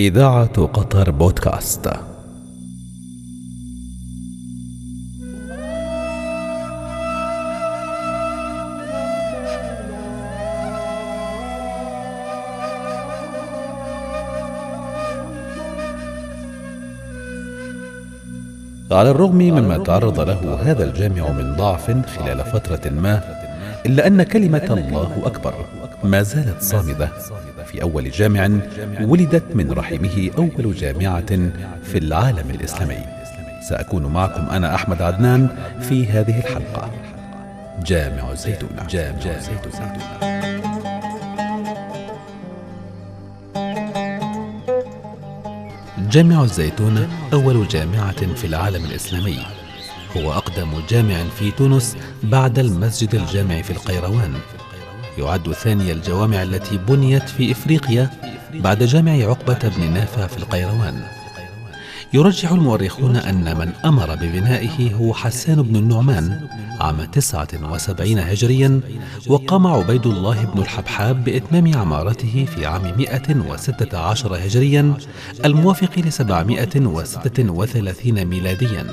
إذاعة قطر بودكاست. على الرغم مما تعرض له هذا الجامع من ضعف خلال فترة ما إلا أن كلمة الله أكبر ما زالت صامدة. في أول جامع ولدت من رحمه أول جامعة في العالم الإسلامي. سأكون معكم أنا أحمد عدنان في هذه الحلقة. جامع الزيتونة جامع الزيتونة جامع الزيتونة أول جامعة في العالم الإسلامي. هو أقدم جامع في تونس بعد المسجد الجامع في القيروان. يعد ثاني الجوامع التي بنيت في إفريقيا بعد جامع عقبة بن نافع في القيروان. يرجح المؤرخون أن من أمر ببنائه هو حسان بن النعمان عام تسعة وسبعين هجريا وقام عبيد الله بن الحبحاب بإتمام عمارته في عام مئة وستة عشر هجريا الموافق وستة وثلاثين ميلاديا.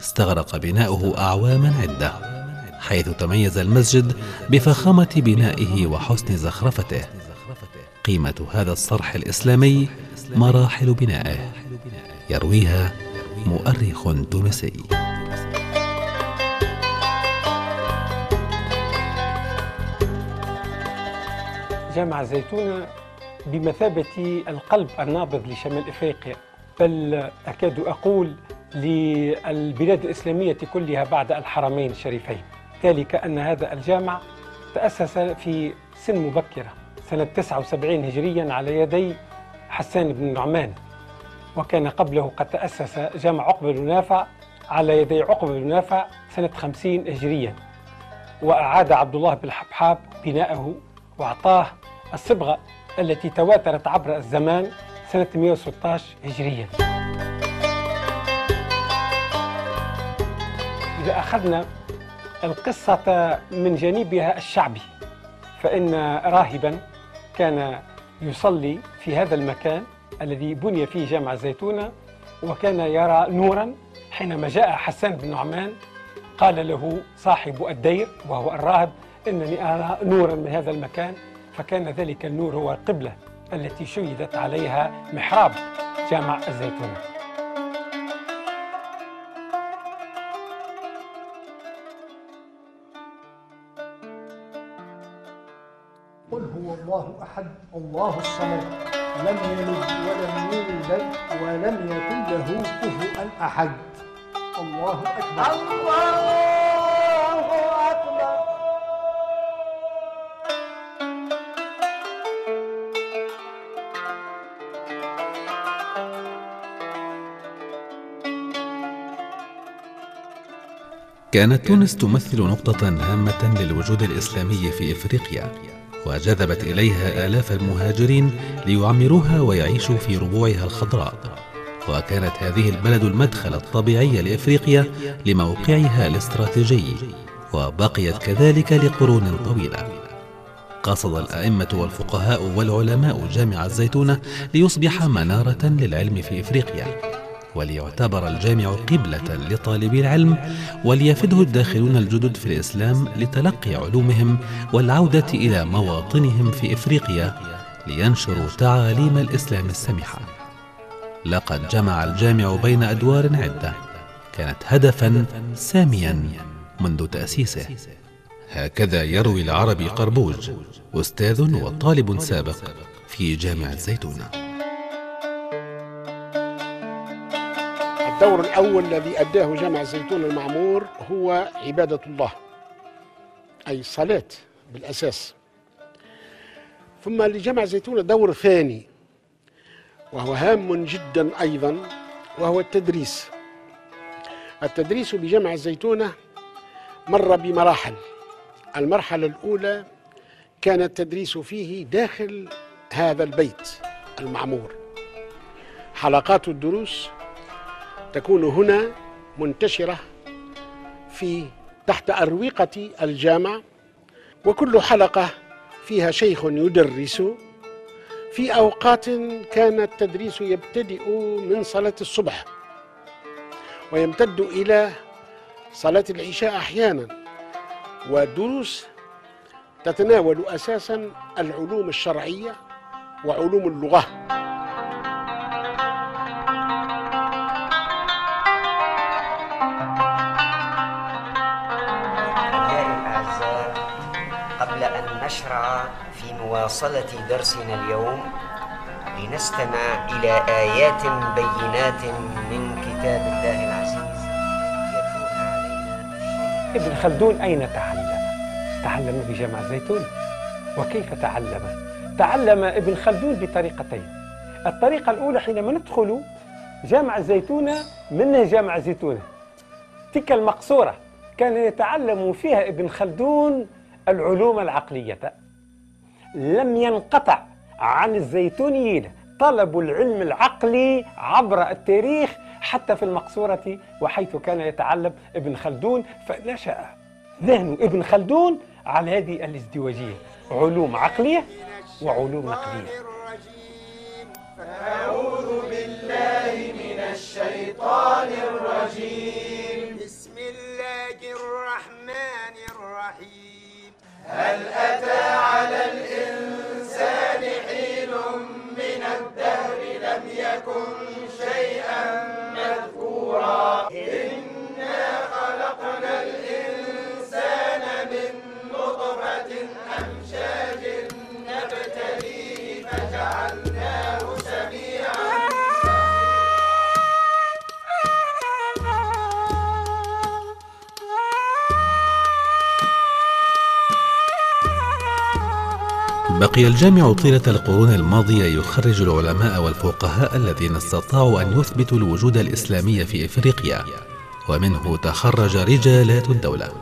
استغرق بناؤه أعواما عدة. حيث تميز المسجد بفخامة بنائه وحسن زخرفته. قيمة هذا الصرح الإسلامي مراحل بنائه. يرويها مؤرخ تونسي. جامع الزيتونة بمثابة القلب النابض لشمال إفريقيا. بل أكاد أقول للبلاد الإسلامية كلها بعد الحرمين الشريفين. ذلك أن هذا الجامع تأسس في سن مبكرة سنة 79 هجريا على يدي حسان بن نعمان وكان قبله قد تأسس جامع عقبة بن نافع على يدي عقبة بن نافع سنة 50 هجريا وأعاد عبد الله بن الحبحاب بناءه وأعطاه الصبغة التي تواترت عبر الزمان سنة 116 هجريا. إذا أخذنا القصة من جانبها الشعبي فإن راهبا كان يصلي في هذا المكان الذي بني فيه جامع الزيتونة وكان يرى نورا حينما جاء حسان بن نعمان قال له صاحب الدير وهو الراهب إنني أرى نورا من هذا المكان فكان ذلك النور هو القبلة التي شيدت عليها محراب جامع الزيتونة. قل هو الله أحد الله الصمد. لم يلد ولم يولد ولم يكن له كفوا أحد. الله أكبر. الله أكبر. كانت تونس تمثل نقطة هامة للوجود الإسلامي في إفريقيا. وجذبت إليها آلاف المهاجرين ليعمروها ويعيشوا في ربوعها الخضراء. وكانت هذه البلد المدخل الطبيعي لإفريقيا لموقعها الاستراتيجي وبقيت كذلك لقرون طويلة. قصد الأئمة والفقهاء والعلماء جامع الزيتونة ليصبح منارة للعلم في إفريقيا. وليعتبر الجامع قبلة لطالبي العلم وليفده الداخلون الجدد في الإسلام لتلقي علومهم والعودة إلى مواطنهم في إفريقيا لينشروا تعاليم الإسلام السمحة لقد جمع الجامع بين أدوار عدة كانت هدفا ساميا منذ تأسيسه. هكذا يروي العربي قربوج أستاذ وطالب سابق في جامع الزيتونة. الدور الأول الذي أداه جامع الزيتون المعمور هو عبادة الله أي الصلاة بالأساس. ثم لجامع الزيتون دور ثاني وهو هام جدا أيضا وهو التدريس. التدريس بجامع الزيتونة مر بمراحل. المرحلة الأولى كان التدريس فيه داخل هذا البيت المعمور. حلقات الدروس تكون هنا منتشرة في تحت أروقة الجامع وكل حلقة فيها شيخ يدرس. في أوقات كان التدريس يبتدئ من صلاة الصبح ويمتد إلى صلاة العشاء أحيانا. ودروس تتناول أساسا العلوم الشرعية وعلوم اللغة. نشرع في مواصلة درسنا اليوم لنستمع إلى آيات بينات من كتاب الله العزيز. يتلوها علينا ابن خلدون أين تعلم؟ تعلم في جامع الزيتون وكيف تعلم؟ تعلم ابن خلدون بطريقتين. الطريقة الأولى حينما ندخل جامع الزيتونة من جامع الزيتونة تلك المقصورة. كان يتعلم فيها ابن خلدون العلوم العقلية. لم ينقطع عن الزيتونيين طلب العلم العقلي عبر التاريخ حتى في المقصورة وحيث كان يتعلم ابن خلدون فنشأ ذهن ابن خلدون على هذه الازدواجية. علوم عقلية وعلوم نقدية. بسم الله الرحمن الرحيم. بقي الجامع طيلة القرون الماضية يخرج العلماء والفقهاء الذين استطاعوا أن يثبتوا الوجود الإسلامي في إفريقيا. ومنه تخرج رجالات الدولة.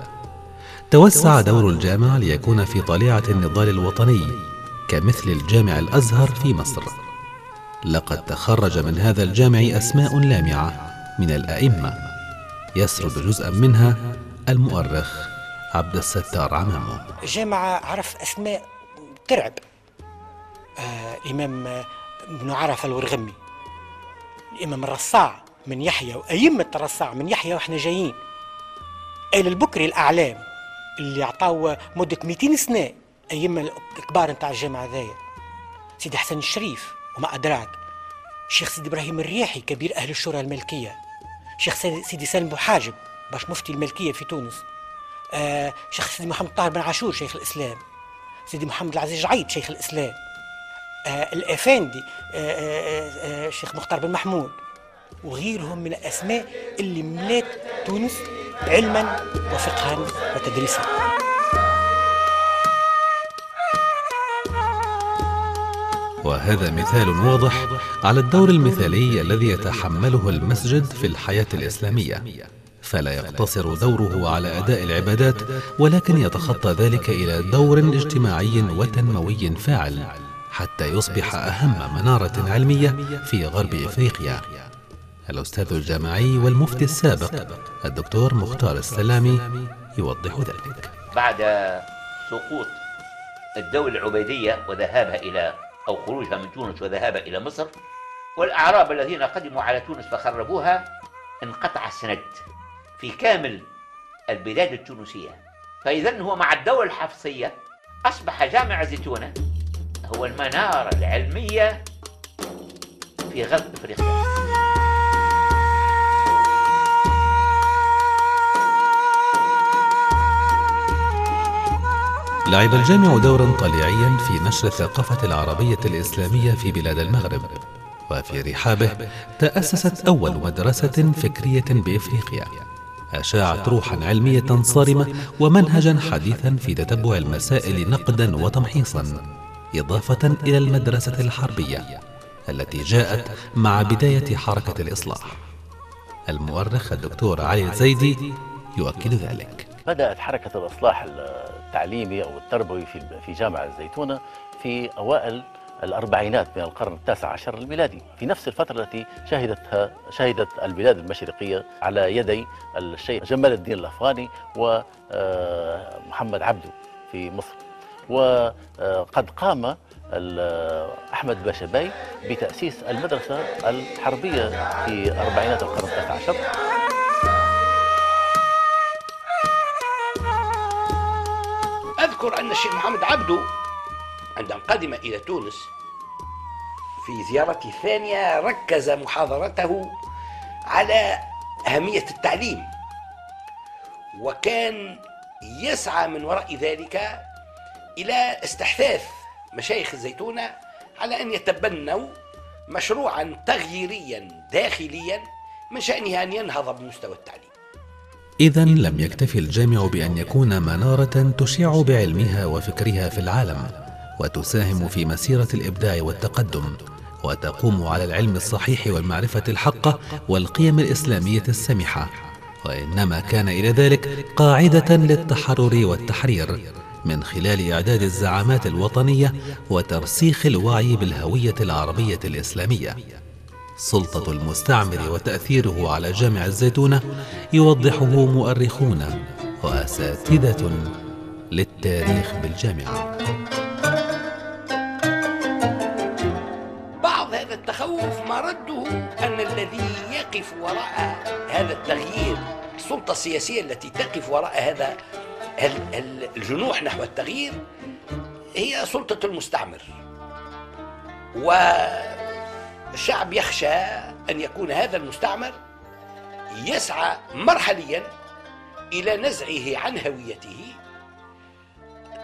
توسع دور الجامع ليكون في طليعة النضال الوطني كمثل الجامع الأزهر في مصر. لقد تخرج من هذا الجامع أسماء لامعة من الأئمة. يسرد جزءا منها المؤرخ عبد الستار عمامو. جامعة عرف أسماء ترعب. آه الإمام بن عرفة الورغمي. الإمام الرصاع من يحيى وأئمة الرصاع من يحيى وإحنا جايين. آل البكري الأعلام اللي عطاو مدة 200 سنة أئمة الكبار نتاع الجامعة ذايا سيدي حسن الشريف وما أدراك. شيخ سيدي إبراهيم الرياحي كبير أهل الشورى الملكية. شيخ سيدي سالم بوحاجب باش مفتي الملكية في تونس. آه شيخ سيدي محمد طاهر بن عاشور شيخ الإسلام. سيدي محمد العزيز جعيد شيخ الإسلام. آه الأفندي آه آه آه الشيخ مختار بن محمود وغيرهم من الأسماء اللي ملات تونس علما وفقها وتدريسا. وهذا مثال واضح على الدور المثالي الذي يتحمله المسجد في الحياة الإسلامية. فلا يقتصر دوره على أداء العبادات ولكن يتخطى ذلك إلى دور اجتماعي وتنموي فاعل حتى يصبح أهم منارة علمية في غرب إفريقيا. الأستاذ الجامعي والمفتي السابق الدكتور مختار السلامي يوضح ذلك. بعد سقوط الدولة العبيدية وذهابها إلى أو خروجها من تونس وذهابها إلى مصر والأعراب الذين قدموا على تونس فخربوها انقطع السند. في كامل البلاد التونسية. فإذا هو مع الدولة الحفصية أصبح جامع زيتونة. هو المنارة العلمية في غرب أفريقيا. لعب الجامع دورا طليعيا في نشر الثقافة العربية الإسلامية في بلاد المغرب. وفي رحابه تأسست أول مدرسة فكرية بإفريقيا. أشاعت روحا علمية صارمة ومنهجا حديثا في تتبع المسائل نقدا وتمحيصا إضافة إلى المدرسة الحربية التي جاءت مع بداية حركة الإصلاح. المؤرخ الدكتور علي الزيدي يؤكد ذلك. بدأت حركة الإصلاح التعليمي أو التربوي في في جامعة الزيتونة في أوائل الأربعينات من القرن التاسع عشر الميلادي. في نفس الفترة التي شهدتها شهدت البلاد المشرقية على يدي الشيخ جمال الدين الأفغاني ومحمد عبده في مصر. وقد قام أحمد باشا باي بتأسيس المدرسة الحربية في أربعينات القرن التاسع عشر. أذكر أن الشيخ محمد عبده عندما قدم إلى تونس في زيارته الثانية ركز محاضرته على أهمية التعليم وكان يسعى من وراء ذلك إلى استحثاث مشايخ الزيتونة على أن يتبنوا مشروعا تغييريا داخليا من شأنه أن ينهض بمستوى التعليم. إذا لم يكتفي الجامع بأن يكون منارة تشيع بعلمها وفكرها في العالم. وتساهم في مسيرة الإبداع والتقدم وتقوم على العلم الصحيح والمعرفة الحقة والقيم الإسلامية السمحة وإنما كان إلى ذلك قاعدة للتحرر والتحرير من خلال إعداد الزعامات الوطنية وترسيخ الوعي بالهوية العربية الإسلامية. سلطة المستعمر وتأثيره على جامع الزيتونة يوضحه مؤرخون وأساتذة للتاريخ بالجامعة. التخوف مرده أن الذي يقف وراء هذا التغيير السلطة السياسية التي تقف وراء هذا الجنوح نحو التغيير هي سلطة المستعمر. والشعب يخشى أن يكون هذا المستعمر يسعى مرحليا إلى نزعه عن هويته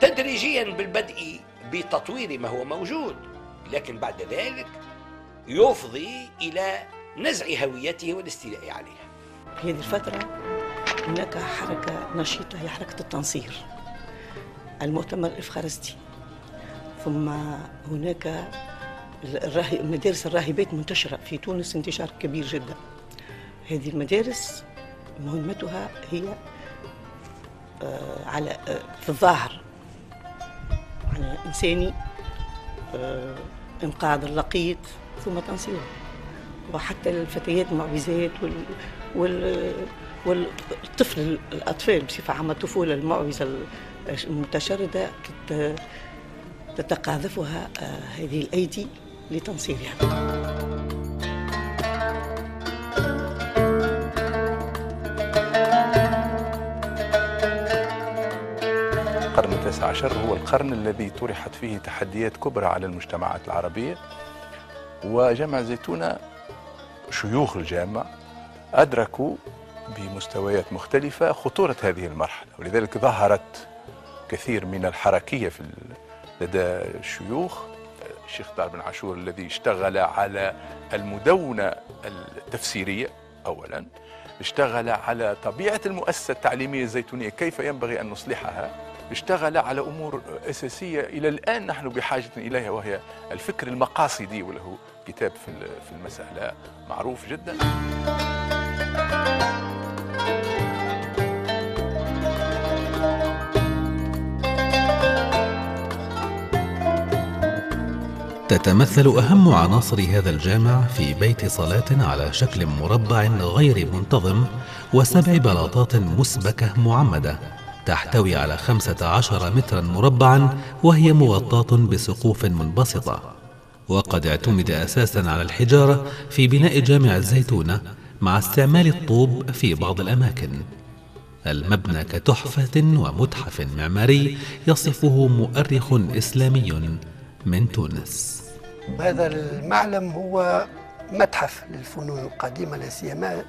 تدريجيا بالبدء بتطوير ما هو موجود. لكن بعد ذلك يفضي إلى نزع هويته والاستيلاء عليها. في هذه الفترة هناك حركة نشيطة هي حركة التنصير المؤتمر الإفخارستي. ثم هناك المدارس الراهبات منتشرة في تونس انتشار كبير جدا. هذه المدارس مهمتها هي آه، على آه، في الظاهر على إنساني آه، إنقاذ اللقيط ثم تنصيره. وحتى الفتيات المعوزات وال, وال والطفل الأطفال بصفة عامة الطفولة المعوزة المتشردة تتقاذفها آه، هذه الأيدي لتنصيرها. القرن التاسع عشر هو القرن الذي طرحت فيه تحديات كبرى على المجتمعات العربية. وجامع زيتونة شيوخ الجامع أدركوا بمستويات مختلفة خطورة هذه المرحلة ولذلك ظهرت كثير من الحركية في لدى الشيوخ. الشيخ دار بن عاشور الذي اشتغل على المدونة التفسيرية أولا اشتغل على طبيعة المؤسسة التعليمية الزيتونية كيف ينبغي أن نصلحها؟ اشتغل على أمور أساسية إلى الآن نحن بحاجة إليها وهي الفكر المقاصدي وله كتاب في المسألة معروف جدا. تتمثل أهم عناصر هذا الجامع في بيت صلاة على شكل مربع غير منتظم وسبع بلاطات مسبكة معمدة. تحتوي على خمسة عشر مترا مربعا وهي مغطاة بسقوف منبسطة. وقد اعتمد أساسا على الحجارة في بناء جامع الزيتونة مع استعمال الطوب في بعض الأماكن. المبنى كتحفة ومتحف معماري يصفه مؤرخ إسلامي من تونس. هذا المعلم هو متحف للفنون القديمة لا سيما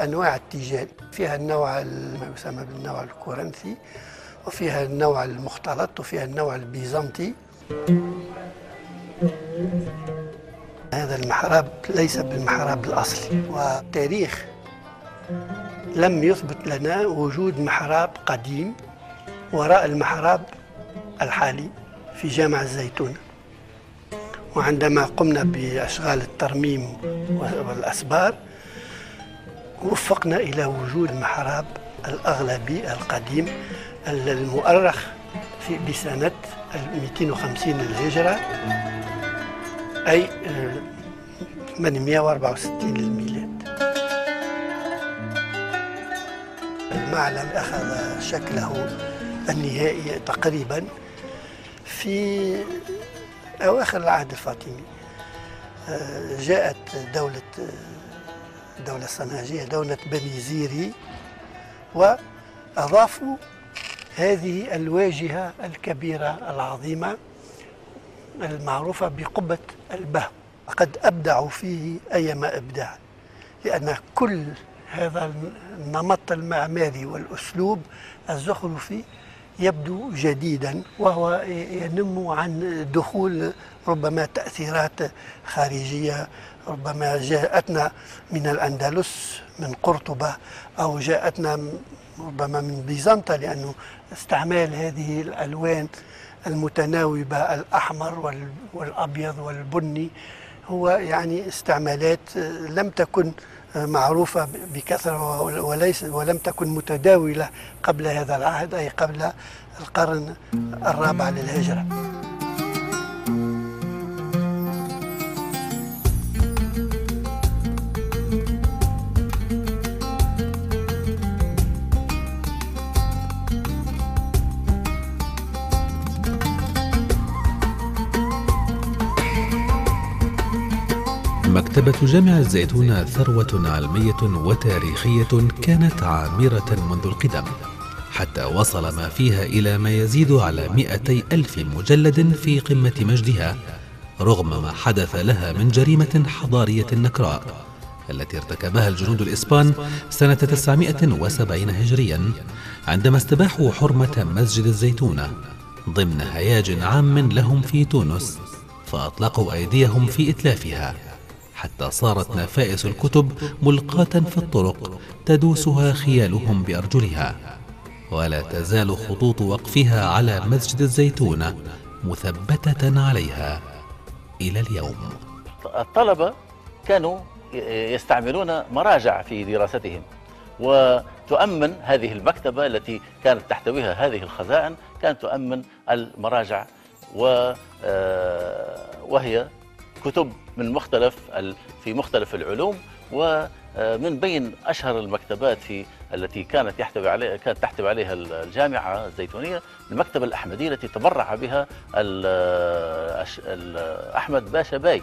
أنواع التيجان. فيها النوع ما يسمى بالنوع الكورنثي وفيها النوع المختلط وفيها النوع البيزنطي. هذا المحراب ليس بالمحراب الأصلي والتاريخ لم يثبت لنا وجود محراب قديم وراء المحراب الحالي في جامع الزيتون. وعندما قمنا بأشغال الترميم والأسبار وفقنا إلى وجود المحراب الأغلبي القديم المؤرخ في بسنة 250 للهجرة أي 864 للميلاد. المعلم أخذ شكله النهائي تقريبا في أواخر العهد الفاطمي. آه، جاءت دولة الدولة الصناعية دولة بني زيري وأضافوا هذه الواجهة الكبيرة العظيمة المعروفة بقبة البهو وقد أبدعوا فيه أيما إبداع لأن كل هذا النمط المعماري والأسلوب الزخرفي يبدو جديدا وهو ينم عن دخول ربما تأثيرات خارجية ربما جاءتنا من الأندلس من قرطبة أو جاءتنا ربما من بيزنطة لأنه استعمال هذه الألوان المتناوبة الأحمر والأبيض والبني هو يعني استعمالات لم تكن معروفة بكثرة وليس ولم تكن متداولة قبل هذا العهد أي قبل القرن الرابع للهجرة. مكتبة جامع الزيتون ثروة علمية وتاريخية كانت عامرة منذ القدم حتى وصل ما فيها إلى ما يزيد على مئتي ألف مجلد في قمة مجدها رغم ما حدث لها من جريمة حضارية نكراء التي ارتكبها الجنود الإسبان سنة 970 هجريا عندما استباحوا حرمة مسجد الزيتونة ضمن هياج عام لهم في تونس فأطلقوا أيديهم في إتلافها. حتى صارت نفائس الكتب ملقاة في الطرق تدوسها خيالهم بأرجلها ولا تزال خطوط وقفها على مسجد الزيتون مثبتة عليها إلى اليوم. الطلبة كانوا يستعملون مراجع في دراستهم وتؤمن هذه المكتبة التي كانت تحتويها هذه الخزائن كانت تؤمن المراجع آه، وهي كتب من مختلف في مختلف العلوم ومن بين أشهر المكتبات في التي كانت يحتوي عليها كانت تحتوي عليها الجامعة الزيتونية المكتبة الأحمدية التي تبرع بها أحمد باشا باي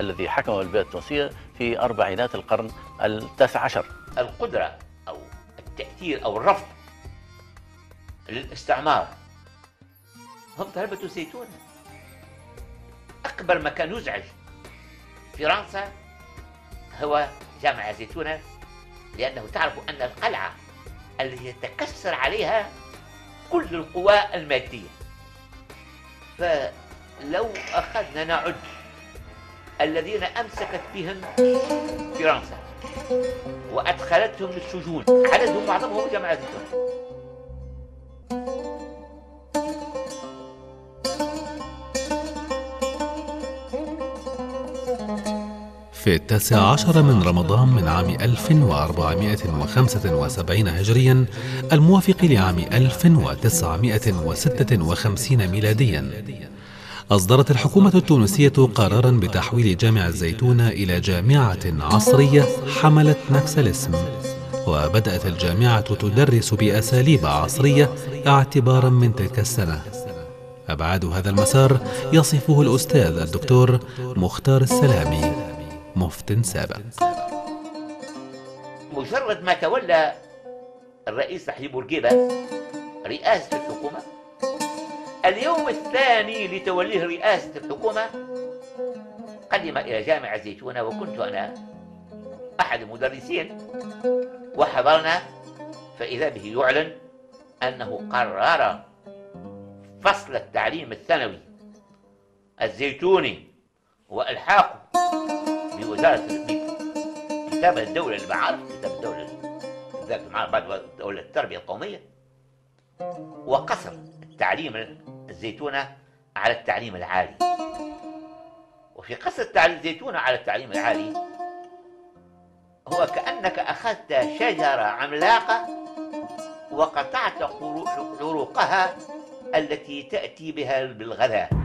الذي حكم البلاد التونسية في أربعينات القرن التاسع عشر. القدرة أو التأثير أو الرفض للاستعمار هم طلبه الزيتون أكبر مكان يزعج فرنسا هو جامع زيتونة لأنه تعرف أن القلعة التي يتكسر عليها كل القوى المادية. فلو أخذنا نعد الذين أمسكت بهم فرنسا وأدخلتهم للسجون عددهم معظمهم جامعة زيتونة. في التاسع عشر من رمضان من عام 1475 هجريا الموافق لعام 1956 ميلاديا. أصدرت الحكومة التونسية قرارا بتحويل جامع الزيتون إلى جامعة عصرية حملت نفس الاسم. وبدأت الجامعة تدرس بأساليب عصرية اعتبارا من تلك السنة. أبعاد هذا المسار يصفه الأستاذ الدكتور مختار السلامي. مفت سابق. مجرد ما تولى الرئيس تحيي بورقيبة رئاسة الحكومة اليوم الثاني لتوليه رئاسة الحكومة قدم إلى جامع الزيتونة وكنت أنا أحد المدرسين وحضرنا فإذا به يعلن أنه قرر فصل التعليم الثانوي الزيتوني وإلحاقه بوزاره كتاب الدولة المعارف كتاب الدولة ذات المعارف بعد دولة التربية القومية. وقصر التعليم الزيتونة على التعليم العالي. وفي قصر التعليم الزيتونة على التعليم العالي هو كأنك أخذت شجرة عملاقة وقطعت عروقها التي تأتي بها بالغذاء.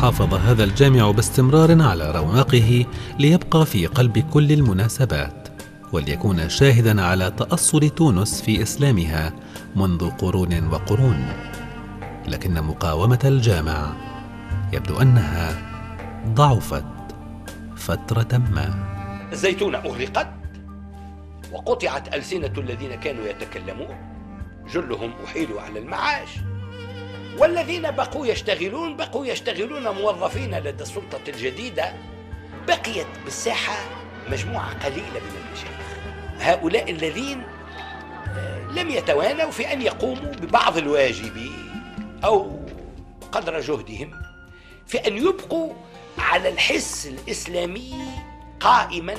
حافظ هذا الجامع باستمرار على رونقه ليبقى في قلب كل المناسبات وليكون شاهدا على تأصل تونس في إسلامها منذ قرون وقرون. لكن مقاومة الجامع يبدو أنها ضعفت فترة ما. الزيتونة أغلقت وقطعت ألسنة الذين كانوا يتكلمون. جلهم أحيلوا على المعاش. والذين بقوا يشتغلون بقوا يشتغلون موظفين لدى السلطة الجديدة بقيت بالساحة مجموعة قليلة من المشايخ. هؤلاء الذين آه، لم يتوانوا في أن يقوموا ببعض الواجب أو قدر جهدهم في أن يبقوا على الحس الإسلامي قائما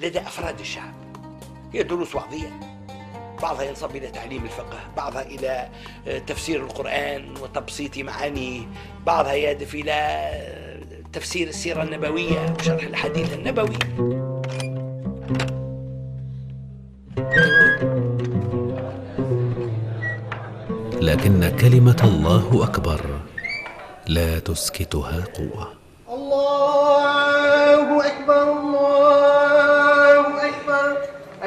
لدى أفراد الشعب. هي دروس وعظية. بعضها ينصب إلى تعليم الفقه بعضها إلى آه، تفسير القرآن وتبسيط معانيه بعضها يهدف إلى آه، تفسير السيرة النبوية وشرح الحديث النبوي لكن كلمة الله أكبر لا تسكتها قوة.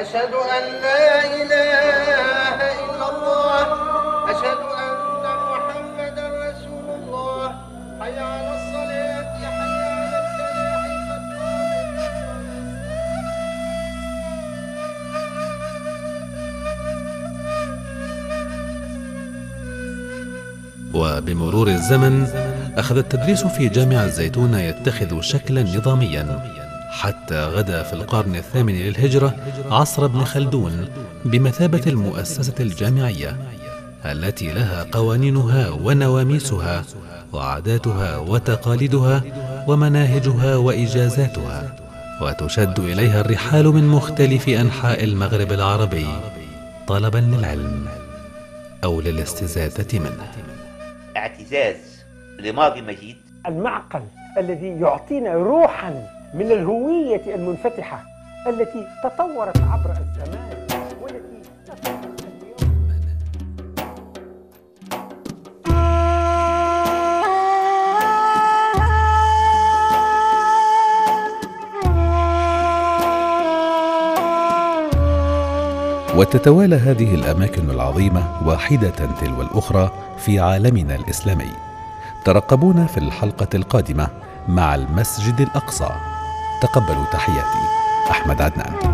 أشهد أن لا إله إلا الله. أشهد أن محمدا رسول الله. حي على الصلاة حي على الفلاح وبمرور الزمن أخذ التدريس في جامع الزيتون يتخذ شكلا نظاميا. حتى غدا في القرن الثامن للهجرة عصر ابن خلدون بمثابة المؤسسة الجامعية التي لها قوانينها ونواميسها وعاداتها وتقاليدها ومناهجها وإجازاتها وتشد إليها الرحال من مختلف أنحاء المغرب العربي طلبا للعلم أو للاستزادة منه. اعتزاز لماضي مجيد. المعقل الذي يعطينا روحا من الهوية المنفتحة التي تطورت عبر الزمان والتي اليوم وتتوالى هذه الأماكن العظيمة واحدة تلو الأخرى في عالمنا الإسلامي. ترقبونا في الحلقة القادمة مع المسجد الأقصى. تقبلوا تحياتي. أحمد عدنان.